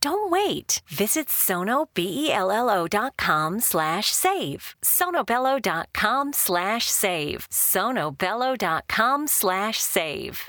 Don't wait. Visit sonobello.com slash save. sonobello.com slash save. sonobello.com slash save.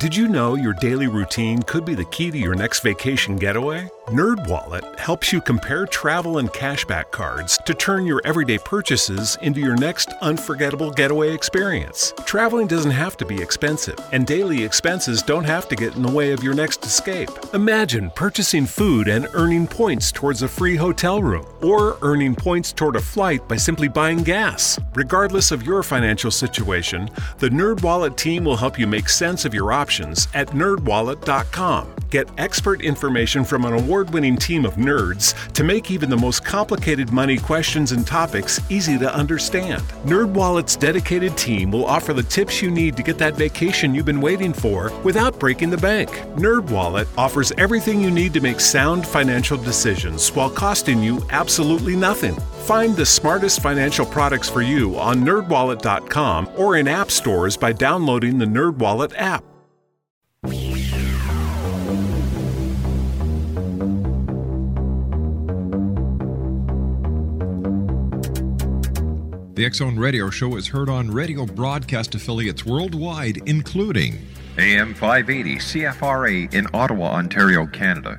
Did you know your daily routine could be the key to your next vacation getaway? NerdWallet helps you compare travel and cashback cards to turn your everyday purchases into your next unforgettable getaway experience. Traveling doesn't have to be expensive, and daily expenses don't have to get in the way of your next escape. Imagine purchasing food and earning points towards a free hotel room, or earning points toward a flight by simply buying gas. Regardless of your financial situation, the NerdWallet team will help you make sense of your options at nerdwallet.com. Get expert information from an award winning team of nerds to make even the most complicated money questions and topics easy to understand. NerdWallet's dedicated team will offer the tips you need to get that vacation you've been waiting for without breaking the bank. NerdWallet offers everything you need to make sound financial decisions while costing you absolutely nothing. Find the smartest financial products for you on nerdwallet.com or in app stores by downloading the NerdWallet app. The X Zone Radio Show is heard on radio broadcast affiliates worldwide, including AM 580 CFRA in Ottawa, Ontario, Canada.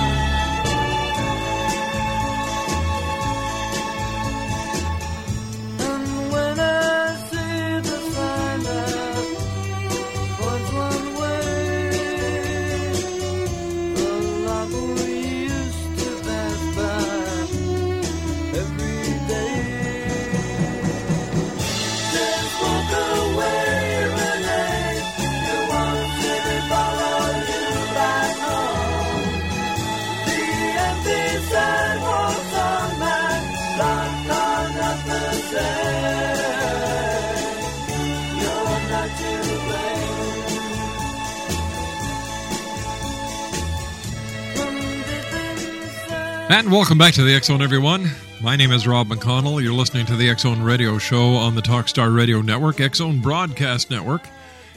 And welcome back to the Zone, everyone. My name is Rob McConnell. You're listening to the Zone Radio Show on the Talkstar Radio Network, Zone Broadcast Network,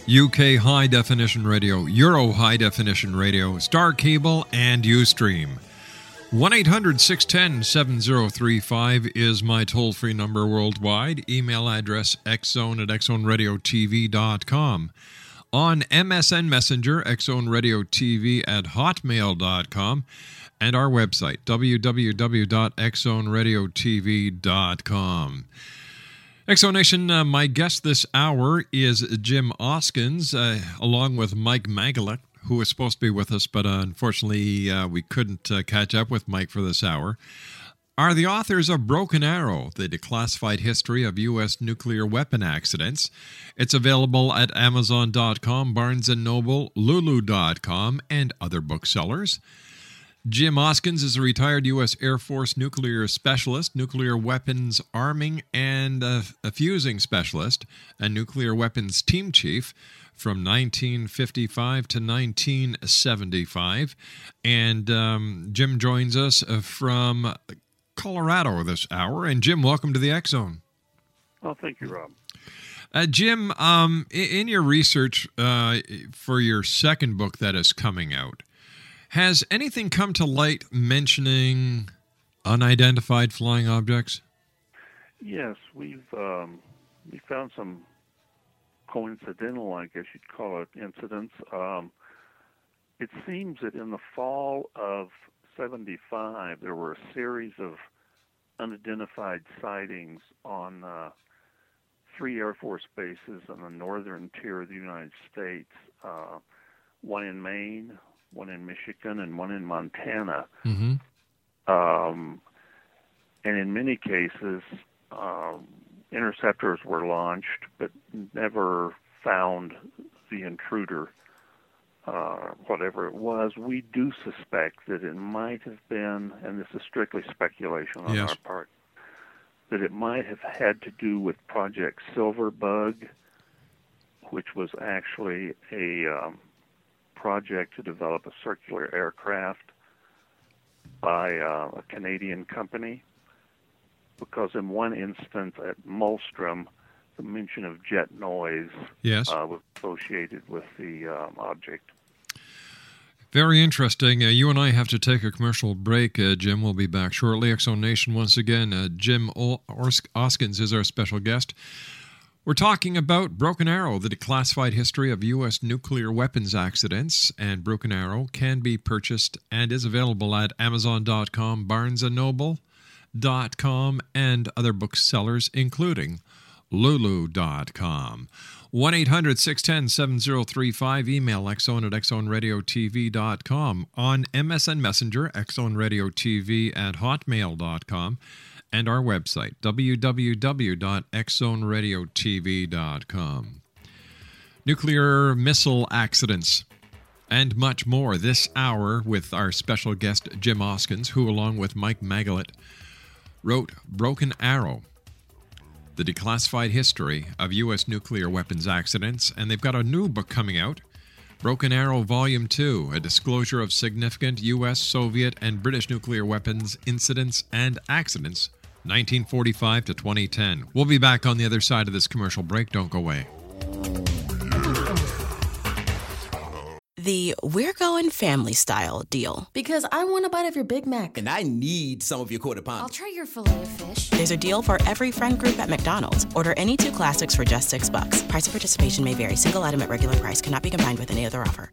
UK High Definition Radio, Euro High Definition Radio, Star Cable, and Ustream. 1 800 610 7035 is my toll free number worldwide. Email address xzone at xzoneradiotv.com. on MSN Messenger, X Zone Radio TV at hotmail.com, and our website, www.xzoneradiotv.com. Exonation, uh, my guest this hour is Jim Oskins, uh, along with Mike Maggelet, who was supposed to be with us, but uh, unfortunately uh, we couldn't uh, catch up with Mike for this hour. Are the authors of Broken Arrow, the declassified history of U.S. nuclear weapon accidents. It's available at Amazon.com, Barnes & Noble, Lulu.com, and other booksellers. Jim Oskins is a retired U.S. Air Force nuclear specialist, nuclear weapons arming and uh, a fusing specialist, and nuclear weapons team chief from 1955 to 1975. And um, Jim joins us uh, from Colorado this hour. And Jim, welcome to the X Zone. Well, thank you, Rob. Uh, Jim, um, in your research uh, for your second book that is coming out, has anything come to light mentioning unidentified flying objects? Yes, we've um, we found some coincidental, I guess you'd call it, incidents. Um, it seems that in the fall of '75, there were a series of unidentified sightings on uh, three Air Force bases on the northern tier of the United States. Uh, one in Maine, one in Michigan, and one in Montana. Mm-hmm. Um, and in many cases, um, interceptors were launched but never found the intruder, uh, whatever it was. We do suspect that it might have been, and this is strictly speculation on Yes. our part, that it might have had to do with Project Silverbug, which was actually a um, project to develop a circular aircraft by uh, a Canadian company. Because in one instance at Malmstrom, the mention of jet noise Yes. uh, was associated with the um, object. Very interesting. Uh, you and I have to take a commercial break. Uh, Jim will be back shortly. X Zone Nation once again. Uh, Jim Oskins is our special guest. We're talking about Broken Arrow, the declassified history of U.S. nuclear weapons accidents. And Broken Arrow can be purchased and is available at Amazon.com, Barnes & Noble.com, and other booksellers, including Lulu.com. 1 800 610 7035. Email xzone at xzoneradiotv.com. On MSN Messenger, xzoneradiotv at hotmail.com. And our website, www.xzoneradiotv.com. Nuclear missile accidents and much more this hour with our special guest, Jim Oskins, who, along with Mike Maggelet, wrote Broken Arrow the declassified history of U.S. nuclear weapons accidents, and they've got a new book coming out Broken Arrow Volume 2 A Disclosure of Significant U.S., Soviet, and British Nuclear Weapons Incidents and Accidents, 1945 to 2010. We'll be back on the other side of this commercial break. Don't go away. The We're Going Family Style deal. Because I want a bite of your Big Mac. And I need some of your quarter Pounder. I'll try your filet of fish. There's a deal for every friend group at McDonald's. Order any two classics for just six bucks. Price of participation may vary. Single item at regular price cannot be combined with any other offer.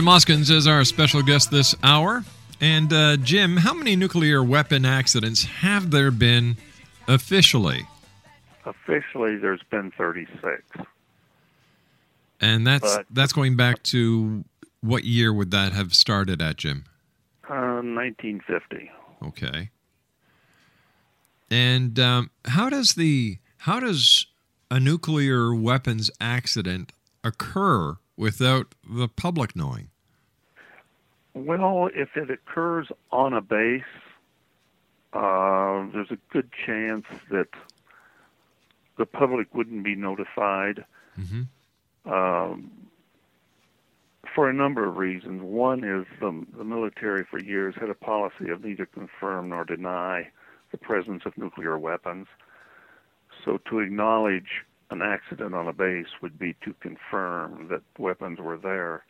Jim Oskins is our special guest this hour. And uh, Jim, how many nuclear weapon accidents have there been officially? Officially, there's been 36. And that's But- that's going back to what year would that have started at, Jim? Uh, 1950. Okay. And um, how does the how does a nuclear weapons accident occur without the public knowing? Well, if it occurs on a base, uh, there's a good chance that the public wouldn't be notified um, for a number of reasons. One is the, the military for years had a policy of neither confirm nor deny the presence of nuclear weapons. So to acknowledge an accident on a base would be to confirm that weapons were there,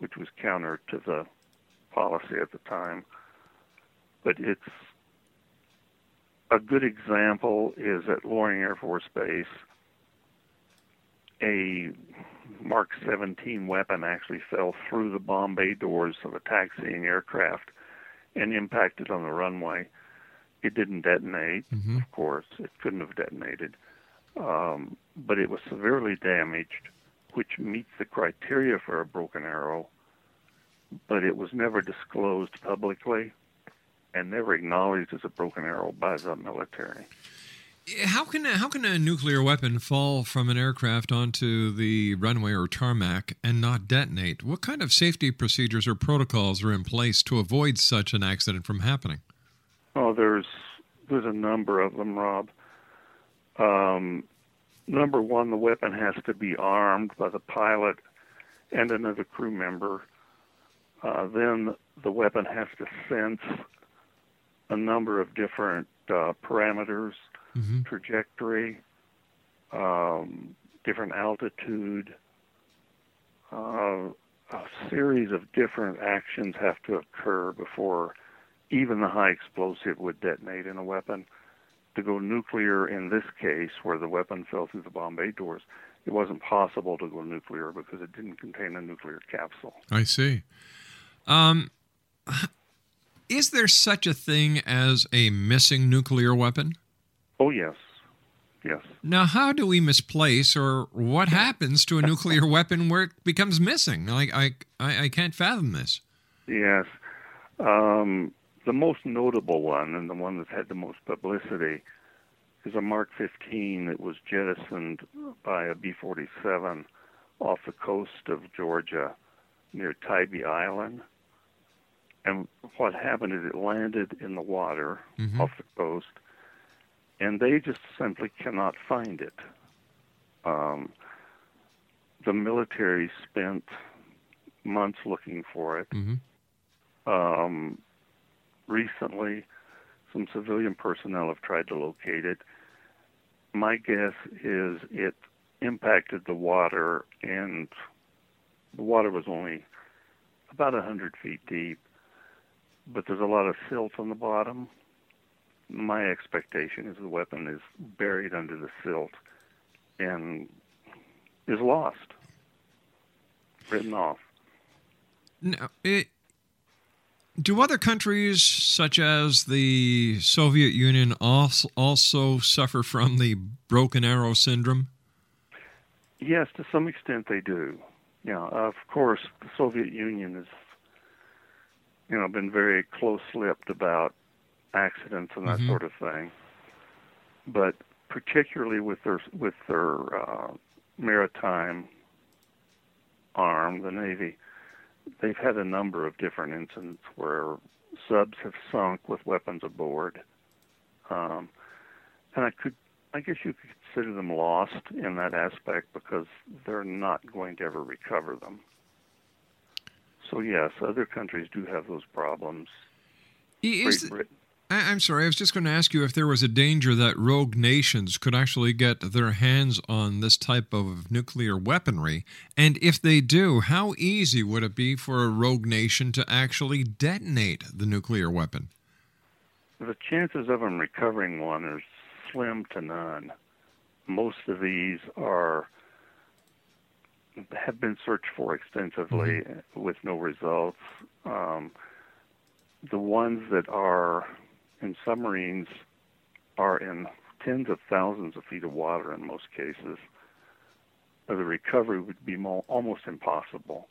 which was counter to the policy at the time. But it's a good example is at Loring Air Force Base. A Mark 17 weapon actually fell through the bomb bay doors of a taxiing aircraft and impacted on the runway. It didn't detonate, of course. It couldn't have detonated. Um, but it was severely damaged, which meets the criteria for a broken arrow, but it was never disclosed publicly and never acknowledged as a broken arrow by the military. How can how can a nuclear weapon fall from an aircraft onto the runway or tarmac and not detonate? What kind of safety procedures or protocols are in place to avoid such an accident from happening? Oh, there's there's a number of them, Rob. Um, number one, the weapon has to be armed by the pilot and another crew member. Uh, then the weapon has to sense a number of different uh, parameters, trajectory, um, different altitude. Uh, a series of different actions have to occur before even the high explosive would detonate in a weapon. To go nuclear in this case, where the weapon fell through the bomb bay doors, it wasn't possible to go nuclear because it didn't contain a nuclear capsule. I see. Um, is there such a thing as a missing nuclear weapon? Oh, yes. Yes. Now, how do we misplace, or what happens to a nuclear weapon where it becomes missing? Like, I, I, I can't fathom this. Yes. Um, the most notable one, and the one that's had the most publicity, is a Mark 15 that was jettisoned by a B 47 off the coast of Georgia near Tybee Island. And what happened is it landed in the water Mhm. off the coast, and they just simply cannot find it. Um, the military spent months looking for it. Um, recently, some civilian personnel have tried to locate it. My guess is it impacted the water, and the water was only about hundred feet deep, but there's a lot of silt on the bottom. My expectation is the weapon is buried under the silt and is lost, written off. Now, it, do other countries, such as the Soviet Union, also, also suffer from the broken arrow syndrome? Yes, to some extent they do. Yeah, of course, the Soviet Union has, you know, been very close-lipped about accidents and that Mhm. sort of thing. But particularly with their with their uh, maritime arm, the Navy, they've had a number of different incidents where subs have sunk with weapons aboard, um, and I could, I guess you could consider them lost in that aspect because they're not going to ever recover them. So yes, other countries do have those problems. Is, Great Britain. I, I'm sorry, I was just going to ask you if there was a danger that rogue nations could actually get their hands on this type of nuclear weaponry. And if they do, how easy would it be for a rogue nation to actually detonate the nuclear weapon? The chances of them recovering one are slim to none. Most of these are have been searched for extensively with no results. Um, the ones that are in submarines are in tens of thousands of feet of water in most cases. The recovery would be mo- almost impossible.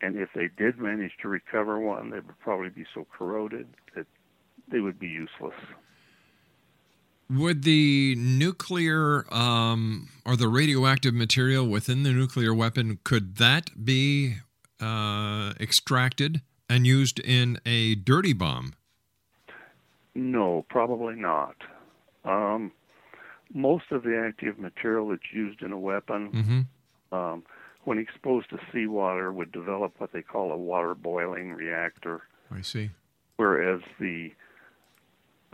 And if they did manage to recover one, they would probably be so corroded that they would be useless. Would the nuclear um, or the radioactive material within the nuclear weapon could that be uh, extracted and used in a dirty bomb? No, probably not. Um, most of the active material that's used in a weapon, Mm-hmm. um, when exposed to seawater, would develop what they call a water boiling reactor, I see. whereas the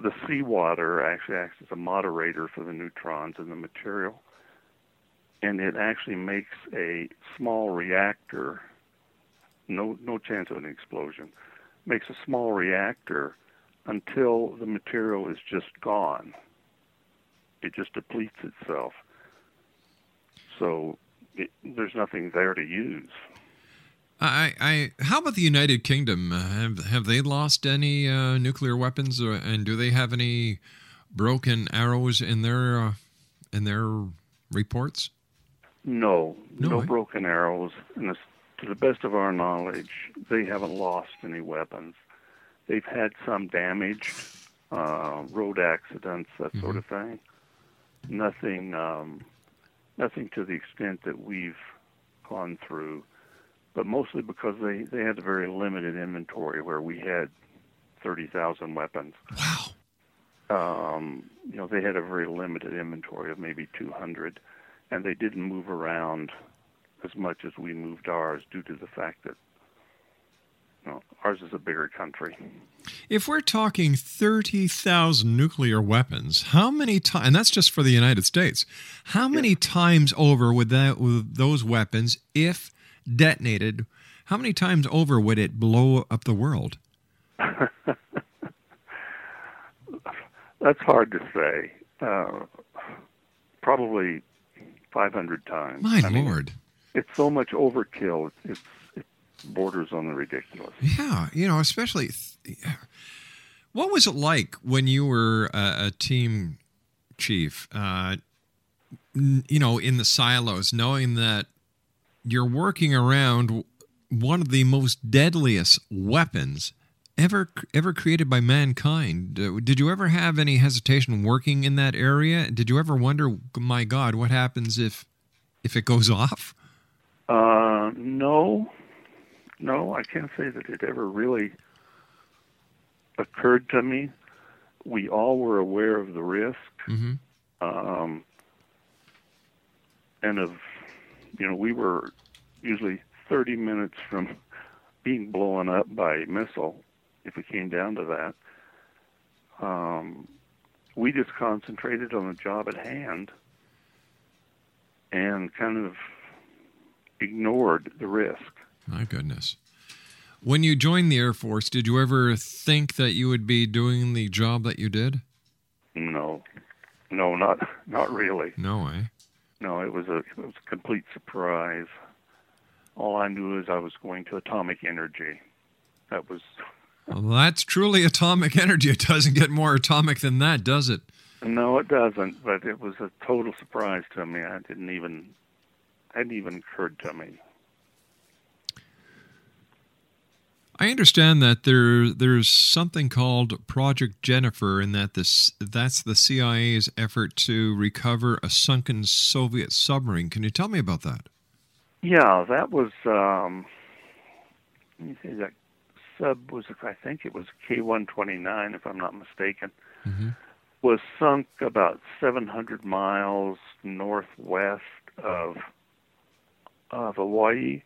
the seawater actually acts as a moderator for the neutrons in the material, and it actually makes a small reactor. No, no chance of an explosion. Makes a small reactor until the material is just gone. It just depletes itself. So it, there's nothing there to use. I, I, how about the United Kingdom? Uh, have have they lost any uh, nuclear weapons, or, and do they have any broken arrows in their uh, in their reports? No, No, no, eh? broken arrows. And to the best of our knowledge, they haven't lost any weapons. They've had some damage, uh, road accidents, that sort of thing. Nothing, um, nothing to the extent that we've gone through, but mostly because they they had a very limited inventory where we had thirty thousand weapons. Wow. Um, you know, they had a very limited inventory of maybe 200, and they didn't move around as much as we moved ours due to the fact that ours is a bigger country. If we're talking thirty thousand nuclear weapons, how many times? And that's just for the United States. How many times over would that would those weapons, if detonated, how many times over would it blow up the world? That's hard to say. Uh, probably 500 times. My I mean, lord. It's so much overkill. It's, it's, it borders on the ridiculous. Yeah, you know, especially. What was it like when you were a, a team chief? Uh, n- you know, in the silos, knowing that you're working around one of the most deadliest weapons ever ever created by mankind. Did you ever have any hesitation working in that area? Did you ever wonder, my God, what happens if if it goes off? Uh, no, no, I can't say that it ever really occurred to me. We all were aware of the risk, Mm-hmm. um, and of, you know, we were usually 30 minutes from being blown up by a missile, if it came down to that. Um, we just concentrated on the job at hand and kind of ignored the risk. My goodness. When you joined the Air Force, did you ever think that you would be doing the job that you did? No, no, not not really. No way. No, it was a it was a complete surprise. All I knew is I was going to atomic energy. That was Well, that's truly atomic energy. It doesn't get more atomic than that, does it? no, it doesn't. But it was a total surprise to me. I didn't even hadn't even occurred to me. I understand that there there's something called Project Jennifer, and that this that's the CIA's effort to recover a sunken Soviet submarine. Can you tell me about that? Yeah, that was. Um, let me see. That sub was. I think it was K129, if I'm not mistaken. Was sunk about 700 miles northwest of of Hawaii,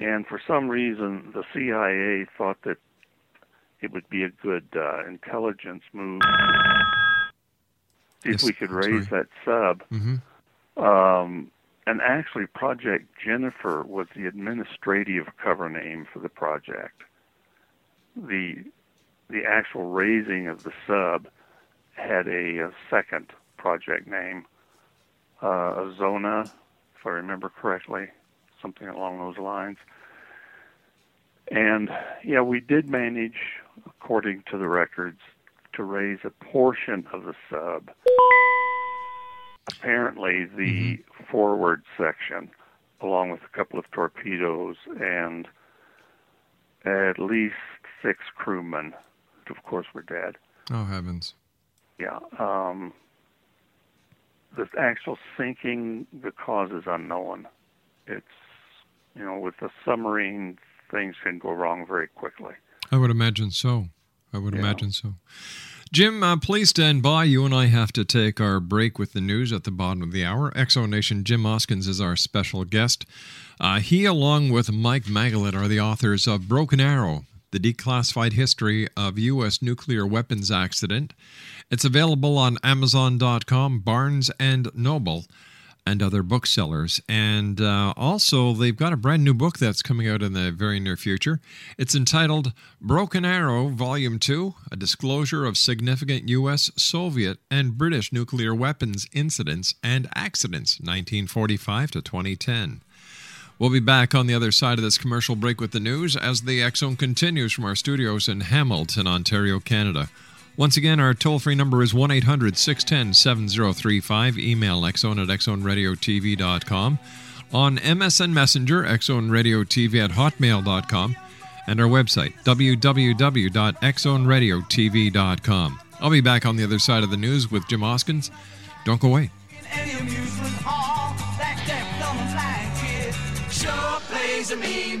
and for some reason, the CIA thought that it would be a good uh, intelligence move if Yes, we could raise sorry. that sub. Mm-hmm. Um, and actually, Project Jennifer was the administrative cover name for the project. The the actual raising of the sub had a, a second project name, uh, Azorian, if I remember correctly, something along those lines. And yeah, we did manage, according to the records, to raise a portion of the sub. Apparently, the forward section, along with a couple of torpedoes and at least six crewmen, of course were dead. Oh heavens! Yeah. Um, the actual sinking, the cause is unknown. It's, you know, with a submarine, things can go wrong very quickly. I would imagine so. I would imagine so. Jim, uh, please stand by. You and I have to take our break with the news at the bottom of the hour. Exo Nation Jim Oskins is our special guest. Uh, he, along with Mike Maggelet, are the authors of Broken Arrow, the declassified history of U.S. nuclear weapons accident. It's available on Amazon.com, Barnes and Noble, and other booksellers. And uh, also, they've got a brand new book that's coming out in the very near future. It's entitled Broken Arrow, Volume 2 A Disclosure of Significant U.S., Soviet, and British Nuclear Weapons Incidents and Accidents, 1945 to 2010. We'll be back on the other side of this commercial break with the news as the Zone continues from our studios in Hamilton, Ontario, Canada. Once again, our toll free number is 1 800 610 7035. Email xzone at xzoneradiotv.com. On MSN Messenger, xzoneradiotv at hotmail.com. And our website, www.xzoneradiotv.com. I'll be back on the other side of the news with Jim Oskins. Don't go away. Sure plays a mean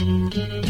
Thank you.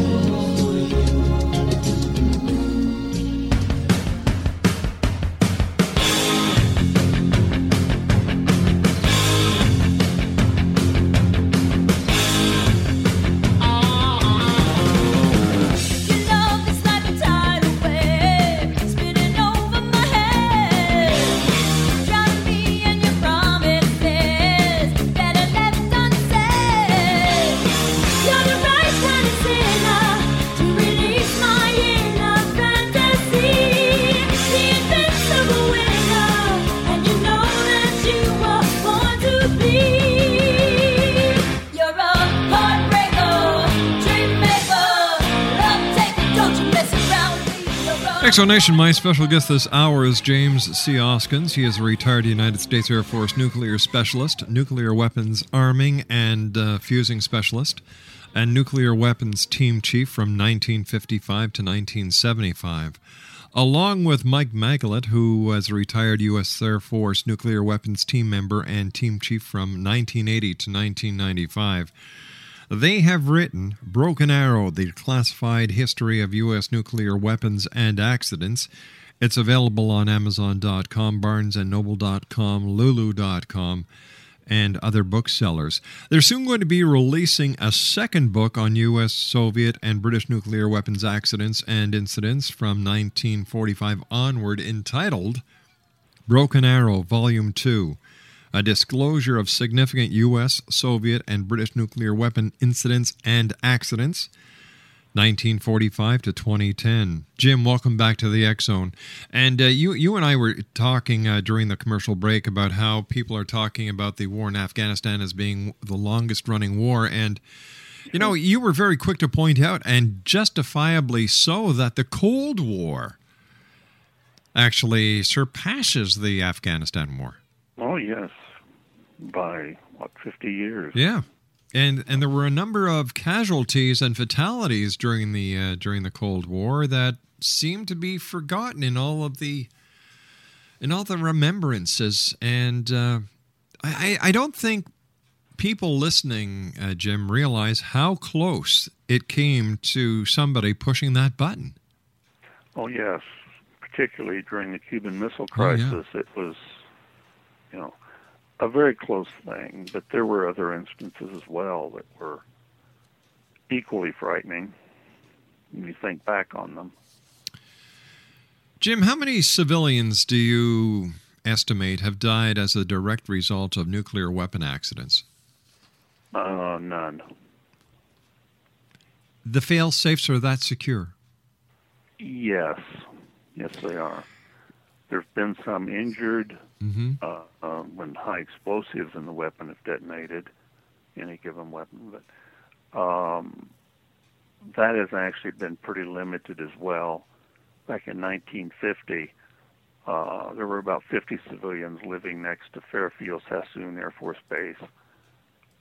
You're a Exonation, my special guest this hour is James C. Oskins. He is a retired United States Air Force nuclear specialist, nuclear weapons arming and uh, fusing specialist, and nuclear weapons team chief from 1955 to 1975. along with Mike Maggelet, who was a retired U.S. Air Force nuclear weapons team member and team chief from 1980 to 1995. They have written Broken Arrow, the classified history of U.S. nuclear weapons and accidents. It's available on Amazon.com, BarnesandNoble.com, Lulu.com, and other booksellers. They're soon going to be releasing a second book on U.S., Soviet, and British nuclear weapons accidents and incidents from 1945 onward, entitled Broken Arrow, Volume 2 a disclosure of significant U.S., Soviet, and British nuclear weapon incidents and accidents. 1945 to 2010. Jim, welcome back to the X Zone. And uh, you, you and I were talking uh, during the commercial break about how people are talking about the war in Afghanistan as being the longest running war. And, you know, you were very quick to point out, and justifiably so, that the Cold War actually surpasses the Afghanistan war. Oh, yes. By, what, 50 years? Yeah. And and there were a number of casualties and fatalities during the uh, during the Cold War that seemed to be forgotten in all of the in all the remembrances. And uh, I I don't think people listening, uh, Jim, realize how close it came to somebody pushing that button. Oh yes, particularly during the Cuban Missile Crisis, it was, you know, a very close thing. But there were other instances as well that were equally frightening when you think back on them. Jim, how many civilians do you estimate have died as a direct result of nuclear weapon accidents? Uh, none. The fail safes are that secure? Yes, yes, they are. There have been some injured mm-hmm. uh, uh, when high explosives in the weapon have detonated, any given weapon, but um, that has actually been pretty limited as well. Back in 1950, uh, there were about 50 civilians living next to Fairfield Suisun Air Force Base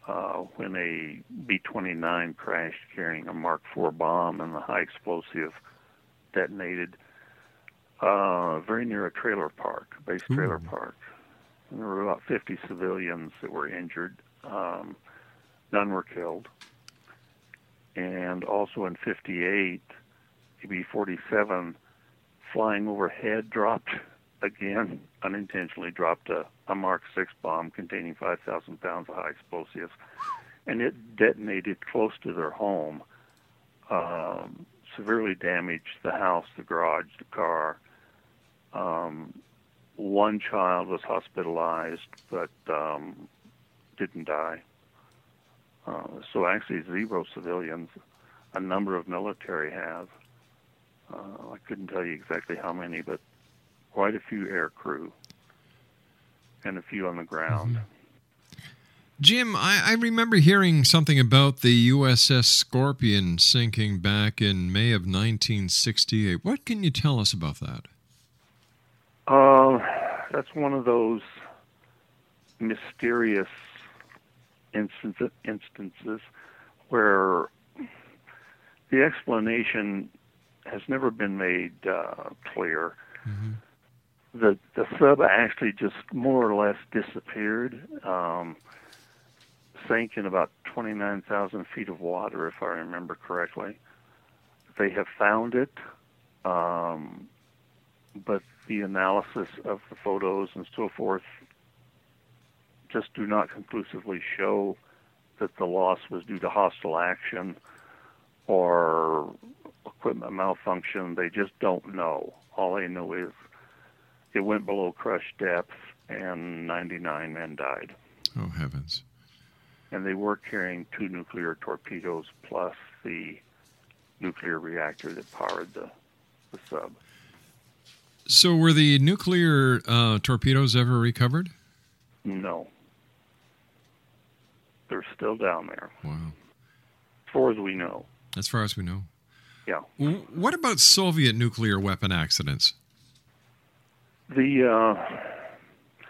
uh, when a B-29 crashed carrying a Mark IV bomb and the high explosive detonated uh, very near a trailer park, base trailer Ooh. park. And there were about 50 civilians that were injured. Um, none were killed. And also in 58, B-47 flying overhead dropped again, unintentionally dropped a, a Mark VI bomb containing 5,000 pounds of high explosives, and it detonated close to their home, um, severely damaged the house, the garage, the car. Um, one child was hospitalized, but um, didn't die. Uh, so actually, zero civilians. A number of military have. Uh, I couldn't tell you exactly how many, but quite a few air crew and a few on the ground. Jim, I, I remember hearing something about the USS Scorpion sinking back in May of 1968. What can you tell us about that? Uh, that's one of those mysterious instance, instances where the explanation has never been made uh, clear. The the sub actually just more or less disappeared, um, sank in about 29,000 feet of water, if I remember correctly. They have found it, um, but the analysis of the photos and so forth just do not conclusively show that the loss was due to hostile action or equipment malfunction. They just don't know. All they know is it went below crush depth and 99 men died. Oh, heavens. And they were carrying two nuclear torpedoes plus the nuclear reactor that powered the, the sub. So, were the nuclear uh, torpedoes ever recovered? No. They're still down there, Wow. as far as we know. As far as we know. Yeah. What about Soviet nuclear weapon accidents? The uh,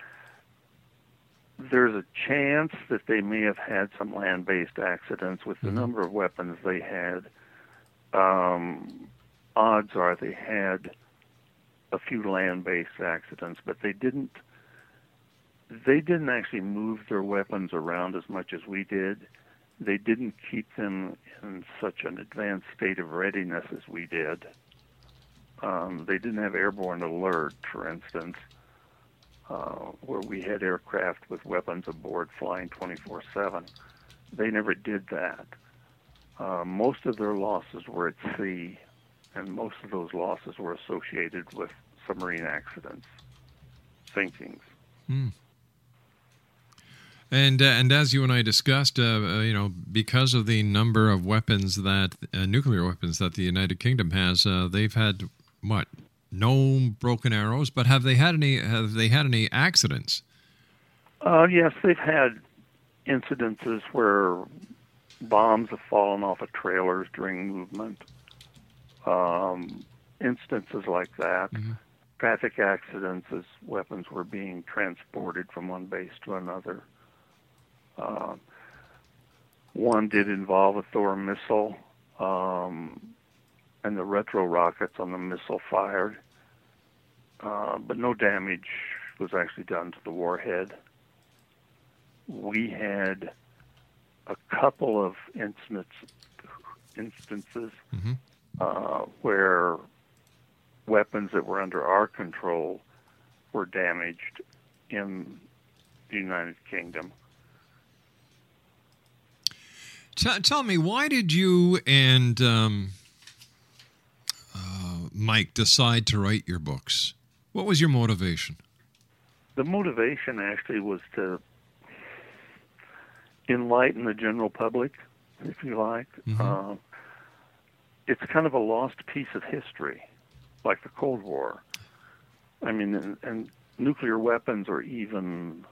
there's a chance that they may have had some land-based accidents with the number of weapons they had. Um, odds are they had a few land-based accidents, but they didn't. They didn't actually move their weapons around as much as we did. They didn't keep them in such an advanced state of readiness as we did. Um, they didn't have airborne alert, for instance, uh, where we had aircraft with weapons aboard flying 24/7. They never did that. Uh, most of their losses were at sea, and most of those losses were associated with submarine accidents, sinkings. Hmm. And uh, and as you and I discussed, uh, uh, you know, because of the number of weapons that uh, nuclear weapons that the United Kingdom has, uh, they've had what no broken arrows, but have they had any? Have they had any accidents? Uh, yes, they've had incidences where bombs have fallen off of trailers during movement. Um, instances like that. Traffic accidents as weapons were being transported from one base to another. Uh, one did involve a Thor missile, um, and the retro rockets on the missile fired, uh, but no damage was actually done to the warhead. We had a couple of incidents, instances uh, where weapons that were under our control were damaged in the United Kingdom. T- tell me, why did you and um, uh, Mike decide to write your books? What was your motivation? The motivation actually was to enlighten the general public, if you like. Uh, it's kind of a lost piece of history, like the Cold War. I mean, and, and nuclear weapons are even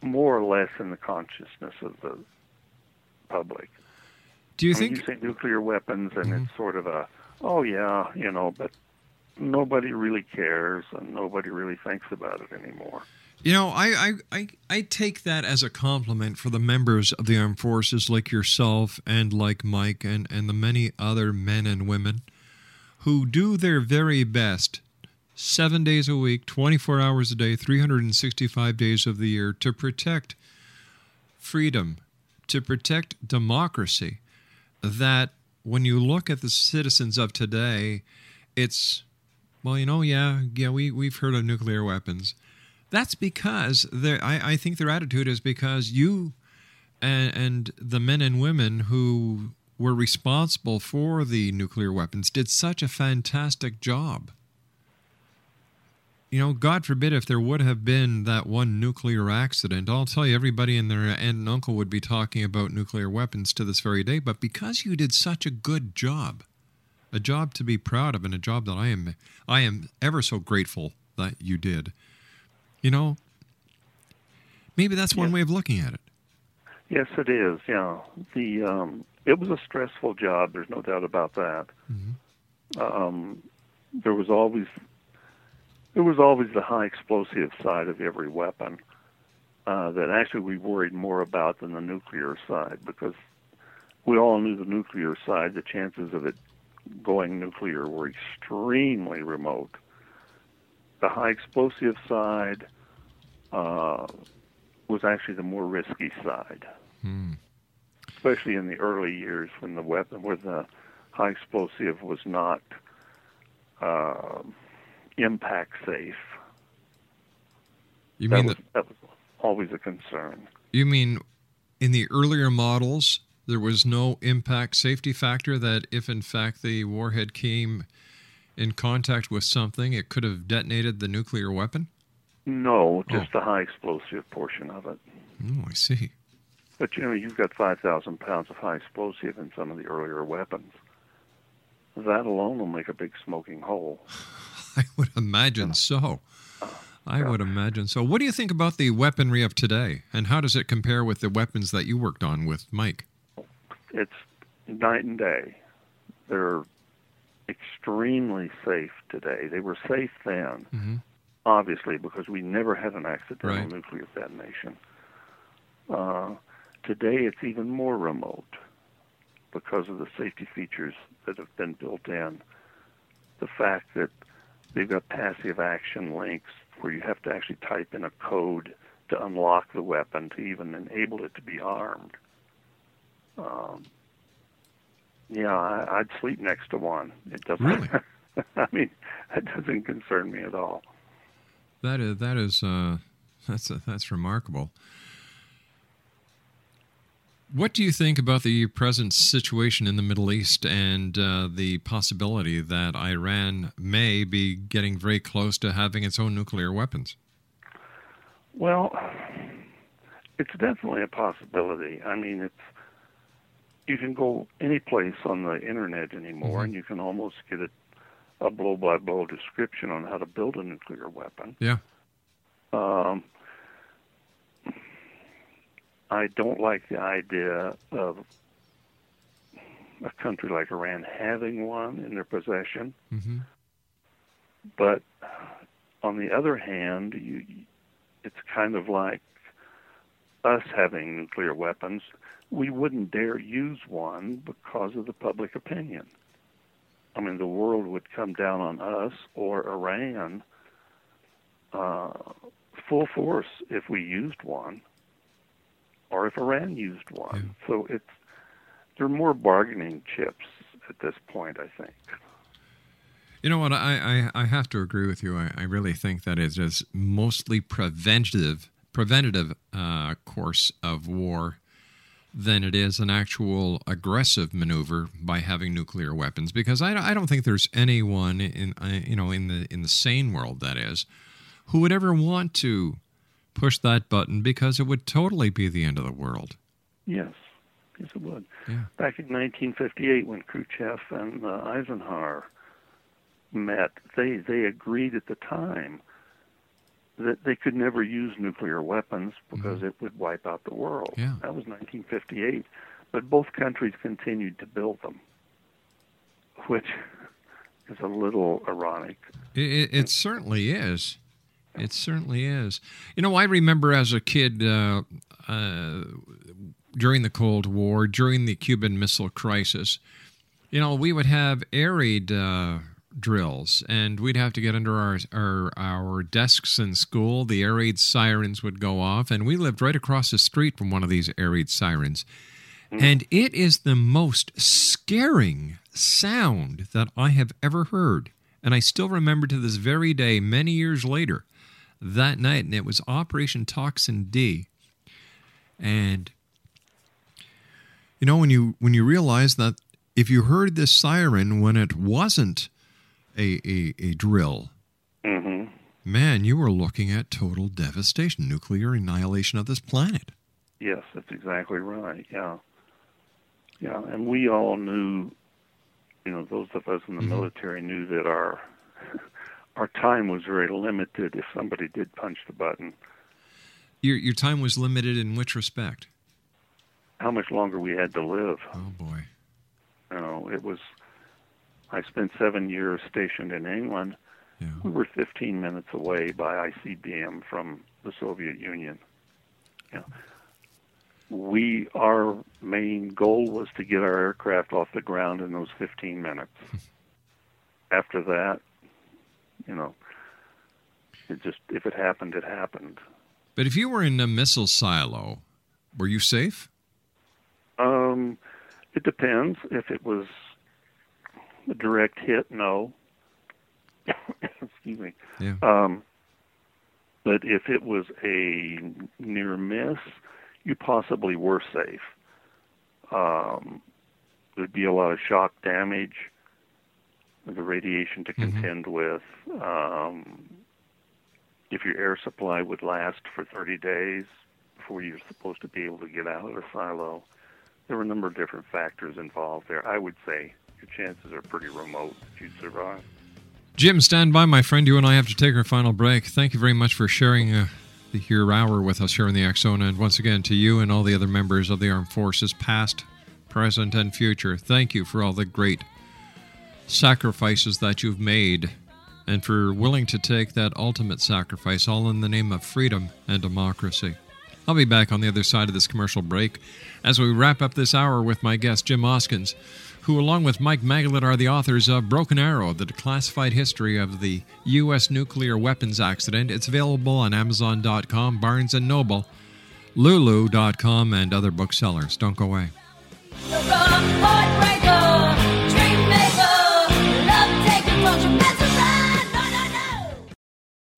more or less in the consciousness of the public. Do you I mean, think you say nuclear weapons, and mm-hmm. it's sort of a, oh yeah, you know, but nobody really cares, and nobody really thinks about it anymore. You know, I, I, I, I take that as a compliment for the members of the armed forces like yourself and like Mike and, and the many other men and women who do their very best seven days a week, 24 hours a day, 365 days of the year to protect freedom, to protect democracy. That when you look at the citizens of today, it's, well, you know, yeah, yeah, we, we've heard of nuclear weapons. That's because I, I think their attitude is because you and, and the men and women who were responsible for the nuclear weapons did such a fantastic job. You know, God forbid if there would have been that one nuclear accident, I'll tell you, everybody and their aunt and uncle would be talking about nuclear weapons to this very day. But because you did such a good job, a job to be proud of, and a job that I am, I am ever so grateful that you did. You know, maybe that's one way of looking at it. Yes, it is. Yeah, the um, it was a stressful job. There's no doubt about that. Um, there was always there was always the high explosive side of every weapon uh, that actually we worried more about than the nuclear side because we all knew the nuclear side. The chances of it going nuclear were extremely remote. The high explosive side uh, was actually the more risky side Hmm. especially in the early years when the weapon, where the high explosive was not uh, impact safe. You that mean was, that? that was always a concern. You mean in the earlier models there was no impact safety factor that if in fact the warhead came in contact with something, it could have detonated the nuclear weapon? No, just oh. the high explosive portion of it. Oh, I see. But you know, you've got 5,000 pounds of high explosive in some of the earlier weapons. That alone will make a big smoking hole. I would imagine so. I would imagine so. What do you think about the weaponry of today, and how does it compare with the weapons that you worked on with Mike? It's night and day. They're extremely safe today. They were safe then, Mm-hmm. obviously, because we never had an accidental Right. nuclear detonation. Uh, today, it's even more remote because of the safety features that have been built in. the fact that they've got permissive action links where you have to actually type in a code to unlock the weapon to even enable it to be armed. Um, yeah, I, I'd sleep next to one. It doesn't. Really? I mean, that doesn't concern me at all. That is that is uh, that's that's remarkable. What do you think about the present situation in the Middle East and uh, the possibility that Iran may be getting very close to having its own nuclear weapons? Well, it's definitely a possibility. I mean, it's you can go any place on the internet anymore, Mhm. and you can almost get a, a blow-by-blow description on how to build a nuclear weapon. Yeah. Um, I don't like the idea of a country like Iran having one in their possession. Mm-hmm. But on the other hand, you, it's kind of like us having nuclear weapons. We wouldn't dare use one because of the public opinion. I mean, the world would come down on us or Iran uh, full force if we used one, or if Iran used one. So it's there are more bargaining chips at this point, I think. You know what? I, I, I have to agree with you. I, I really think that it is mostly preventative preventative uh, course of war than it is an actual aggressive maneuver by having nuclear weapons. Because I, I don't think there's anyone in uh, you know in the in the sane world that is who would ever want to push that button because it would totally be the end of the world. Yes, yes, it would. Yeah. Back in 1958, when Khrushchev and uh, Eisenhower met, they they agreed at the time that they could never use nuclear weapons because it would wipe out the world. Yeah. That was 1958, but both countries continued to build them, which is a little ironic. It, it, it certainly is. It certainly is. You know, I remember as a kid uh, uh, during the Cold War, during the Cuban Missile Crisis, you know, we would have air raid uh, drills, and we'd have to get under our, our our desks in school. The air raid sirens would go off, and we lived right across the street from one of these air raid sirens. Hmm. And it is the most scaring sound that I have ever heard. And I still remember to this very day, many years later, that night, and it was Operation Toxin D. And you know, when you when you realize that if you heard this siren when it wasn't a a, a drill, hmm man, you were looking at total devastation, nuclear annihilation of this planet. Yes, that's exactly right. Yeah. Yeah, and we all knew, you know, those of us in the military knew that our our time was very limited if somebody did punch the button. Your your time was limited in which respect? How much longer we had to live. Oh boy. You know, it was I spent 7 years stationed in England. We were 15 minutes away by ICBM from the Soviet Union. Yeah. We our main goal was to get our aircraft off the ground in those 15 minutes. After that, you know, it just if it happened, it happened. But if you were in a missile silo, were you safe? Um, it depends. If it was a direct hit, no. Excuse me. Yeah. Um, but if it was a near miss, you possibly were safe. Um, there'd be a lot of shock damage, the radiation to contend with. Um, if your air supply would last for 30 days before you're supposed to be able to get out of the silo, there were a number of different factors involved there. I would say your chances are pretty remote that you'd survive. Jim, stand by, my friend. You and I have to take our final break. Thank you very much for sharing uh, the your hour with us here in the Zone, and once again to you and all the other members of the armed forces, past, present, and future. Thank you for all the great sacrifices that you've made, and for willing to take that ultimate sacrifice, all in the name of freedom and democracy. I'll be back on the other side of this commercial break as we wrap up this hour with my guest, Jim Oskins, who, along with Mike Maggelet, are the authors of Broken Arrow, the declassified history of the U.S. nuclear weapons accident. It's available on Amazon.com, Barnes & Noble, Lulu.com, and other booksellers. Don't go away.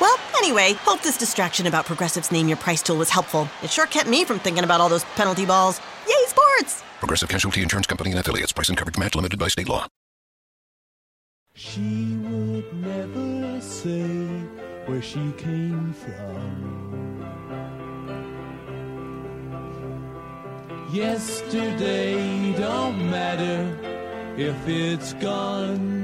Well, anyway, hope this distraction about Progressive's Name Your Price tool was helpful. It sure kept me from thinking about all those penalty balls. Yay, sports! Progressive Casualty Insurance Company and affiliates. Price and coverage match limited by state law. She would never say where she came from. Yesterday don't matter if it's gone.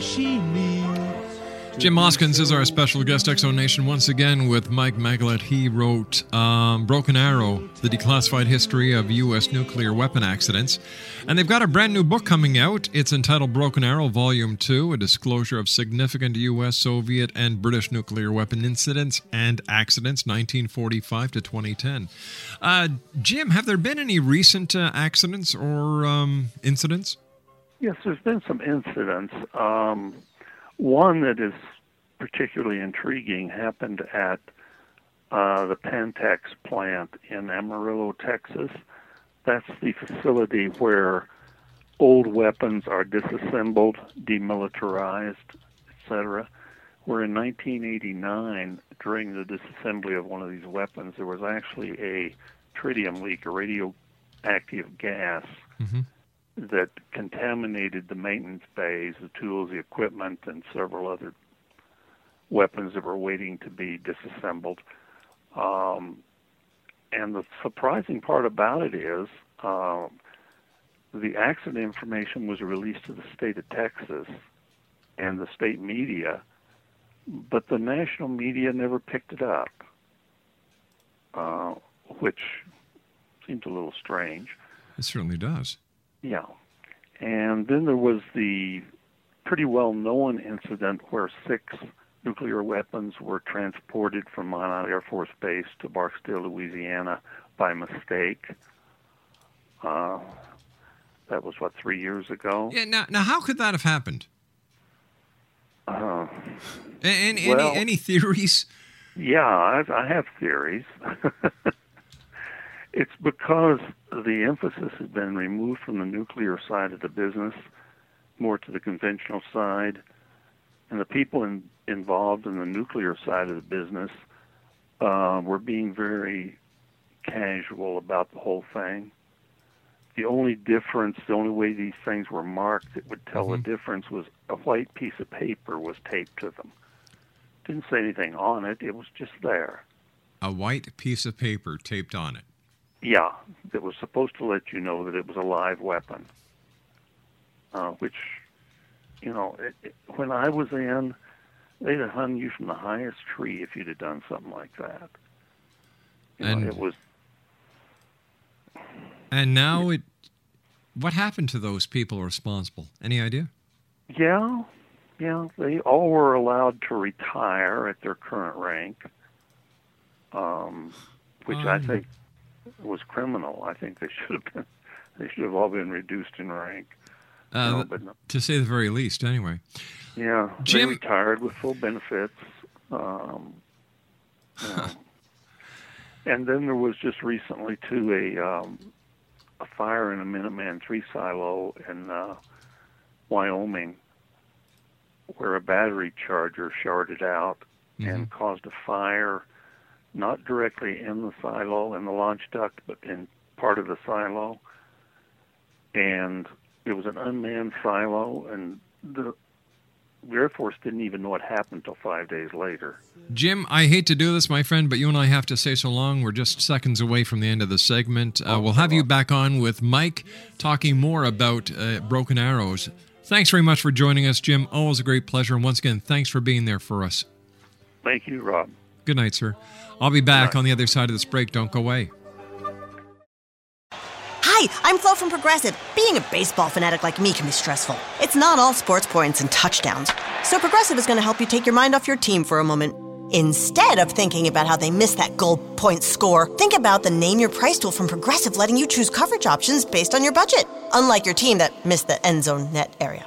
She needs. Jim Oskins is our special guest, Exo Nation, once again with Mike Maggelet. He wrote um, Broken Arrow, the declassified history of U.S. nuclear weapon accidents. And they've got a brand new book coming out. It's entitled Broken Arrow, Volume 2, a disclosure of significant U.S., Soviet, and British nuclear weapon incidents and accidents, 1945 to 2010. Uh, Jim, have there been any recent uh, accidents or um, incidents? Yes, there's been some incidents. Um, one that is particularly intriguing happened at uh, the Pantex plant in Amarillo, Texas. That's the facility where old weapons are disassembled, demilitarized, etc. Where in 1989, during the disassembly of one of these weapons, there was actually a tritium leak, a radioactive gas Mm-hmm. That contaminated the maintenance bays, the tools, the equipment, and several other weapons that were waiting to be disassembled. Um, and the surprising part about it is um, the accident information was released to the state of Texas and the state media, but the national media never picked it up, uh, which seems a little strange. It certainly does. Yeah. And then there was the pretty well known incident where six nuclear weapons were transported from Minot Air Force Base to Barksdale, Louisiana by mistake. Uh, that was, what, three years ago? Yeah, now, now how could that have happened? Uh, And, Well- any, any theories? Yeah, I, I have theories. it's because the emphasis has been removed from the nuclear side of the business, more to the conventional side, and the people in, involved in the nuclear side of the business uh, were being very casual about the whole thing. The only difference, the only way these things were marked that would tell the difference was a white piece of paper was taped to them. Didn't say anything on it, it was just there. A white piece of paper taped on it. Yeah, that was supposed to let you know that it was a live weapon. Uh, which, you know, it, it, when I was in, they'd have hung you from the highest tree if you'd have done something like that. You know, And- it was And now it. What happened to those people responsible? Any idea? Yeah, yeah. They all were allowed to retire at their current rank, um, which I Um. think was criminal. I think they should have been. They should have all been reduced in rank. Uh, No, but no. To say the very least, anyway. Yeah, Jim- they retired with full benefits. Um, you know. and then there was just recently too a um, a fire in a Minuteman three silo in uh, Wyoming, where a battery charger shorted out and caused a fire, not directly in the silo in the launch duct, but in part of the silo. And it was an unmanned silo, and the the Air Force didn't even know what happened until five days later. Jim, I hate to do this, my friend, but you and I have to say so long. We're just seconds away from the end of the segment. Uh, we'll have you back on with Mike talking more about uh, broken arrows. Thanks very much for joining us, Jim. Always a great pleasure. And once again, thanks for being there for us. Thank you, Rob. Good night, sir. I'll be back on the other side of this break. Don't go away. Hi, I'm Flo from Progressive. Being a baseball fanatic like me can be stressful. It's not all sports points and touchdowns. So Progressive is going to help you take your mind off your team for a moment. Instead of thinking about how they missed that goal point score, think about the Name Your Price tool from Progressive letting you choose coverage options based on your budget, unlike your team that missed the end zone net area.